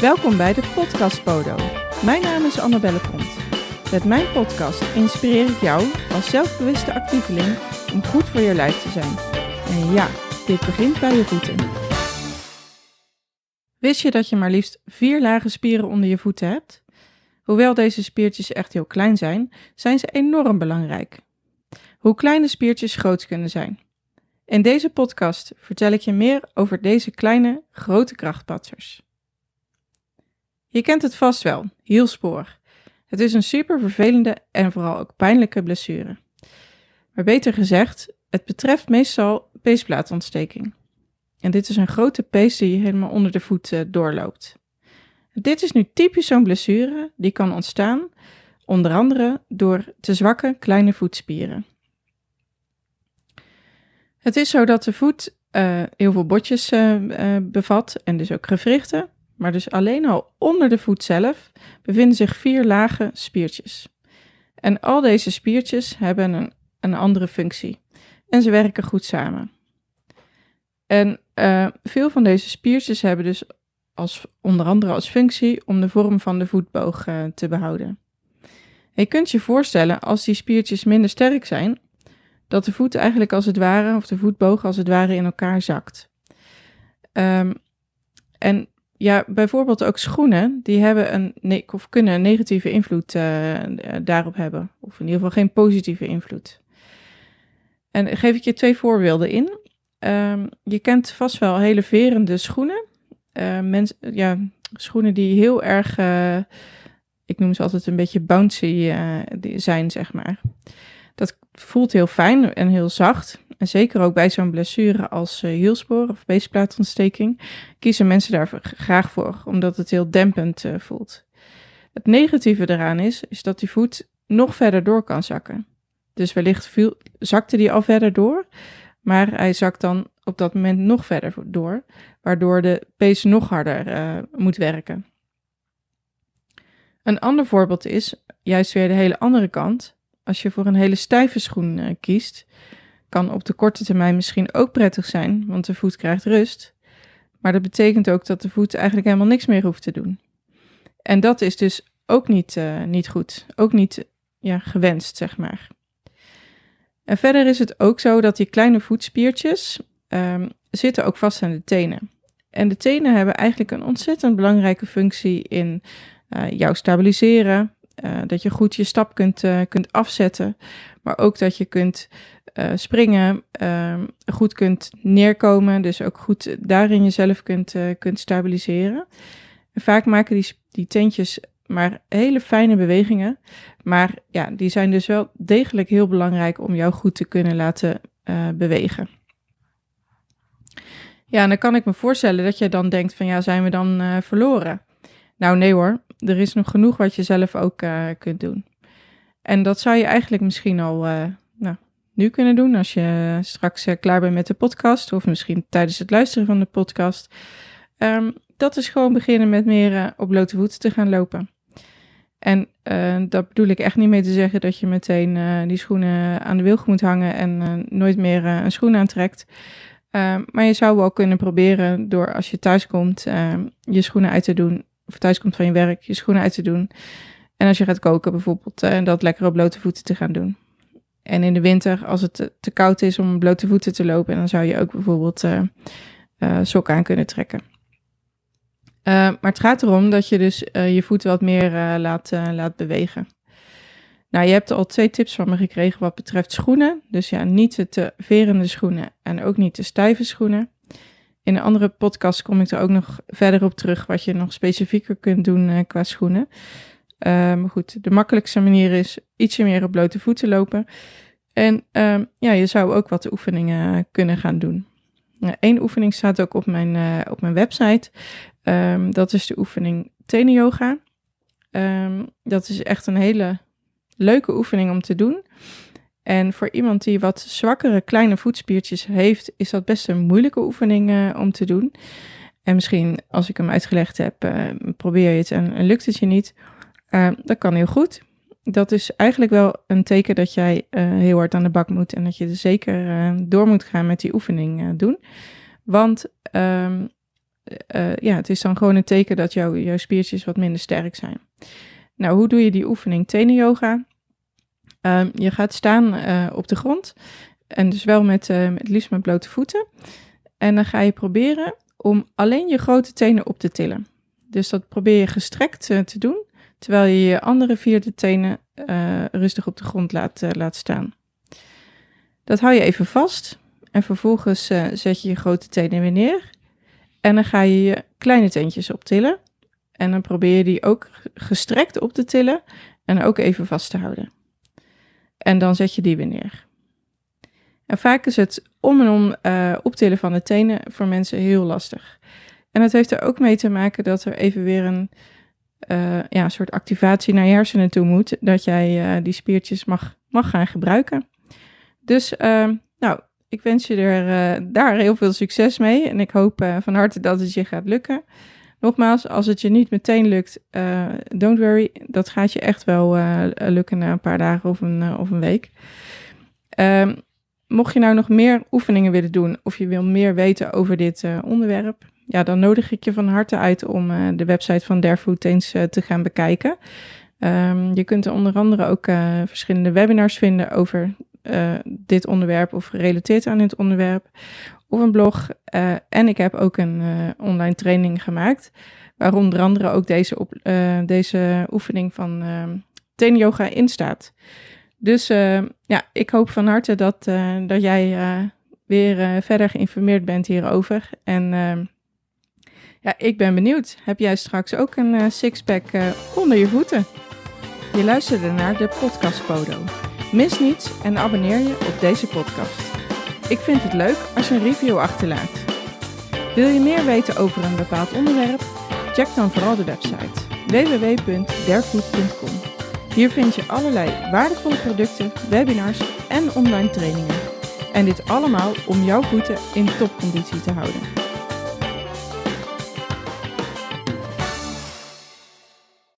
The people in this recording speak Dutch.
Welkom bij de Podcast Podo. Mijn naam is Annabelle Pont. Met mijn podcast inspireer ik jou als zelfbewuste actieveling om goed voor je lijf te zijn. En ja, dit begint bij je voeten. Wist je dat je maar liefst vier lage spieren onder je voeten hebt? Hoewel deze spiertjes echt heel klein zijn, zijn ze enorm belangrijk. Hoe kleine spiertjes groot kunnen zijn. In deze podcast vertel ik je meer over deze kleine, grote krachtpatsers. Je kent het vast wel, hielspoor. Het is een super vervelende en vooral ook pijnlijke blessure. Maar beter gezegd, het betreft meestal peesplaatontsteking. En dit is een grote pees die helemaal onder de voet uh, doorloopt. Dit is nu typisch zo'n blessure die kan ontstaan, onder andere door te zwakke kleine voetspieren. Het is zo dat de voet uh, heel veel botjes uh, bevat en dus ook gewrichten, maar dus alleen al onder de voet zelf bevinden zich vier lage spiertjes. En al deze spiertjes hebben een, een andere functie en ze werken goed samen. En uh, veel van deze spiertjes hebben dus als, onder andere als functie om de vorm van de voetboog uh, te behouden. je kunt je voorstellen als die spiertjes minder sterk zijn, dat de voet eigenlijk als het ware, of de voetboog als het ware in elkaar zakt. Um, en ja, bijvoorbeeld ook schoenen, die hebben een, of kunnen een negatieve invloed uh, daarop hebben. Of in ieder geval geen positieve invloed. En geef ik je twee voorbeelden in. Um, je kent vast wel hele verende schoenen. Uh, ja, schoenen die heel erg, uh, ik noem ze altijd een beetje bouncy zijn, zeg maar. Dat voelt heel fijn en heel zacht. En zeker ook bij zo'n blessure als uh, hielspoor of beestplaatontsteking kiezen mensen daar graag voor, omdat het heel dempend uh, voelt. Het negatieve eraan is, is dat die voet nog verder door kan zakken. Dus wellicht viel, zakte die al verder door, maar hij zakt dan op dat moment nog verder door, waardoor de pees nog harder uh, moet werken. Een ander voorbeeld is juist weer de hele andere kant. Als je voor een hele stijve schoen kiest, kan op de korte termijn misschien ook prettig zijn, want de voet krijgt rust. Maar dat betekent ook dat de voet eigenlijk helemaal niks meer hoeft te doen. En dat is dus ook niet, uh, niet goed, ook niet ja, gewenst, zeg maar. En verder is het ook zo dat die kleine voetspiertjes um, zitten ook vast aan de tenen. En de tenen hebben eigenlijk een ontzettend belangrijke functie in uh, jou stabiliseren, uh, dat je goed je stap kunt, kunt afzetten, maar ook dat je kunt uh, springen, uh, goed kunt neerkomen, dus ook goed daarin jezelf kunt, uh, kunt stabiliseren. En vaak maken die, die tentjes maar hele fijne bewegingen, maar ja, die zijn dus wel degelijk heel belangrijk om jou goed te kunnen laten uh, bewegen. Ja, en dan kan ik me voorstellen dat je dan denkt van ja, zijn we dan verloren? Nou nee hoor, er is nog genoeg wat je zelf ook kunt doen. En dat zou je eigenlijk misschien al nu kunnen doen als je straks uh, klaar bent met de podcast of misschien tijdens het luisteren van de podcast. Um, dat is gewoon beginnen met meer uh, op blote voeten te gaan lopen. En uh, dat bedoel ik echt niet mee te zeggen dat je meteen die schoenen aan de wilg moet hangen en nooit meer een schoen aantrekt. Ehm, maar je zou wel kunnen proberen door als je thuis komt ehm, je schoenen uit te doen, of thuis komt van je werk, je schoenen uit te doen. En als je gaat koken bijvoorbeeld, dat lekker op blote voeten te gaan doen. En in de winter, als het te, koud is om blote voeten te lopen, dan zou je ook bijvoorbeeld uh, uh, sokken aan kunnen trekken. Uh, maar het gaat erom dat je dus je voet wat meer laat, laat bewegen. Nou, je hebt al twee tips van me gekregen wat betreft schoenen. Dus ja, niet de te verende schoenen en ook niet de stijve schoenen. In een andere podcast kom ik er ook nog verder op terug wat je nog specifieker kunt doen qua schoenen. Um, goed, de makkelijkste manier is ietsje meer op blote voeten lopen. En um, ja, je zou ook wat oefeningen kunnen gaan doen. Eén nou, oefening staat ook op mijn, uh, op mijn website. Um, dat is de oefening tenen yoga. dat is echt een hele leuke oefening om te doen. En voor iemand die wat zwakkere kleine voetspiertjes heeft, is dat best een moeilijke oefening uh, om te doen. En misschien als ik hem uitgelegd heb, uh, probeer je het en, en lukt het je niet. Dat kan heel goed. Dat is eigenlijk wel een teken dat jij uh, heel hard aan de bak moet en dat je er zeker uh, door moet gaan met die oefening doen. Want um, eh, ja, het is dan gewoon een teken dat jouw, jouw spiertjes wat minder sterk zijn. Nou, hoe doe je die oefening tenen yoga? Ehm, je gaat staan op de grond en dus wel met, met liefst met blote voeten. En dan ga je proberen om alleen je grote tenen op te tillen. Dus dat probeer je gestrekt te doen, terwijl je je andere vierde tenen rustig op de grond laat, laat staan. Dat hou je even vast en vervolgens uh, zet je je grote tenen weer neer. En dan ga je je kleine teentjes optillen. En dan probeer je die ook gestrekt op te tillen en ook even vast te houden. En dan zet je die weer neer. En vaak is het om en om optillen van de tenen voor mensen heel lastig. En dat heeft er ook mee te maken dat er even weer een uh, ja, soort activatie naar je hersenen toe moet. Dat jij uh, die spiertjes mag, mag gaan gebruiken. Dus nou, ik wens je er daar heel veel succes mee. En ik hoop van harte dat het je gaat lukken. Nogmaals, als het je niet meteen lukt, don't worry. Dat gaat je echt wel lukken na een paar dagen of een, of een week. Um, mocht je nou nog meer oefeningen willen doen of je wil meer weten over dit onderwerp, ja, dan nodig ik je van harte uit om de website van Derfood eens te gaan bekijken. Um, je kunt er onder andere ook verschillende webinars vinden over dit onderwerp of gerelateerd aan dit onderwerp. Of een blog. En ik heb ook een online training gemaakt. Waar onder andere ook deze, op, deze oefening van ten yoga in staat. Dus ja, ik hoop van harte dat, dat jij weer verder geïnformeerd bent hierover. En ja, ik ben benieuwd. Heb jij straks ook een sixpack onder je voeten? Je luisterde naar de podcast Podo. Mis niets en abonneer je op deze podcast. Ik vind het leuk als je een review achterlaat. Wil je meer weten over een bepaald onderwerp? Check dan vooral de website www.derfood.com. Hier vind je allerlei waardevolle producten, webinars en online trainingen. En dit allemaal om jouw voeten in topconditie te houden.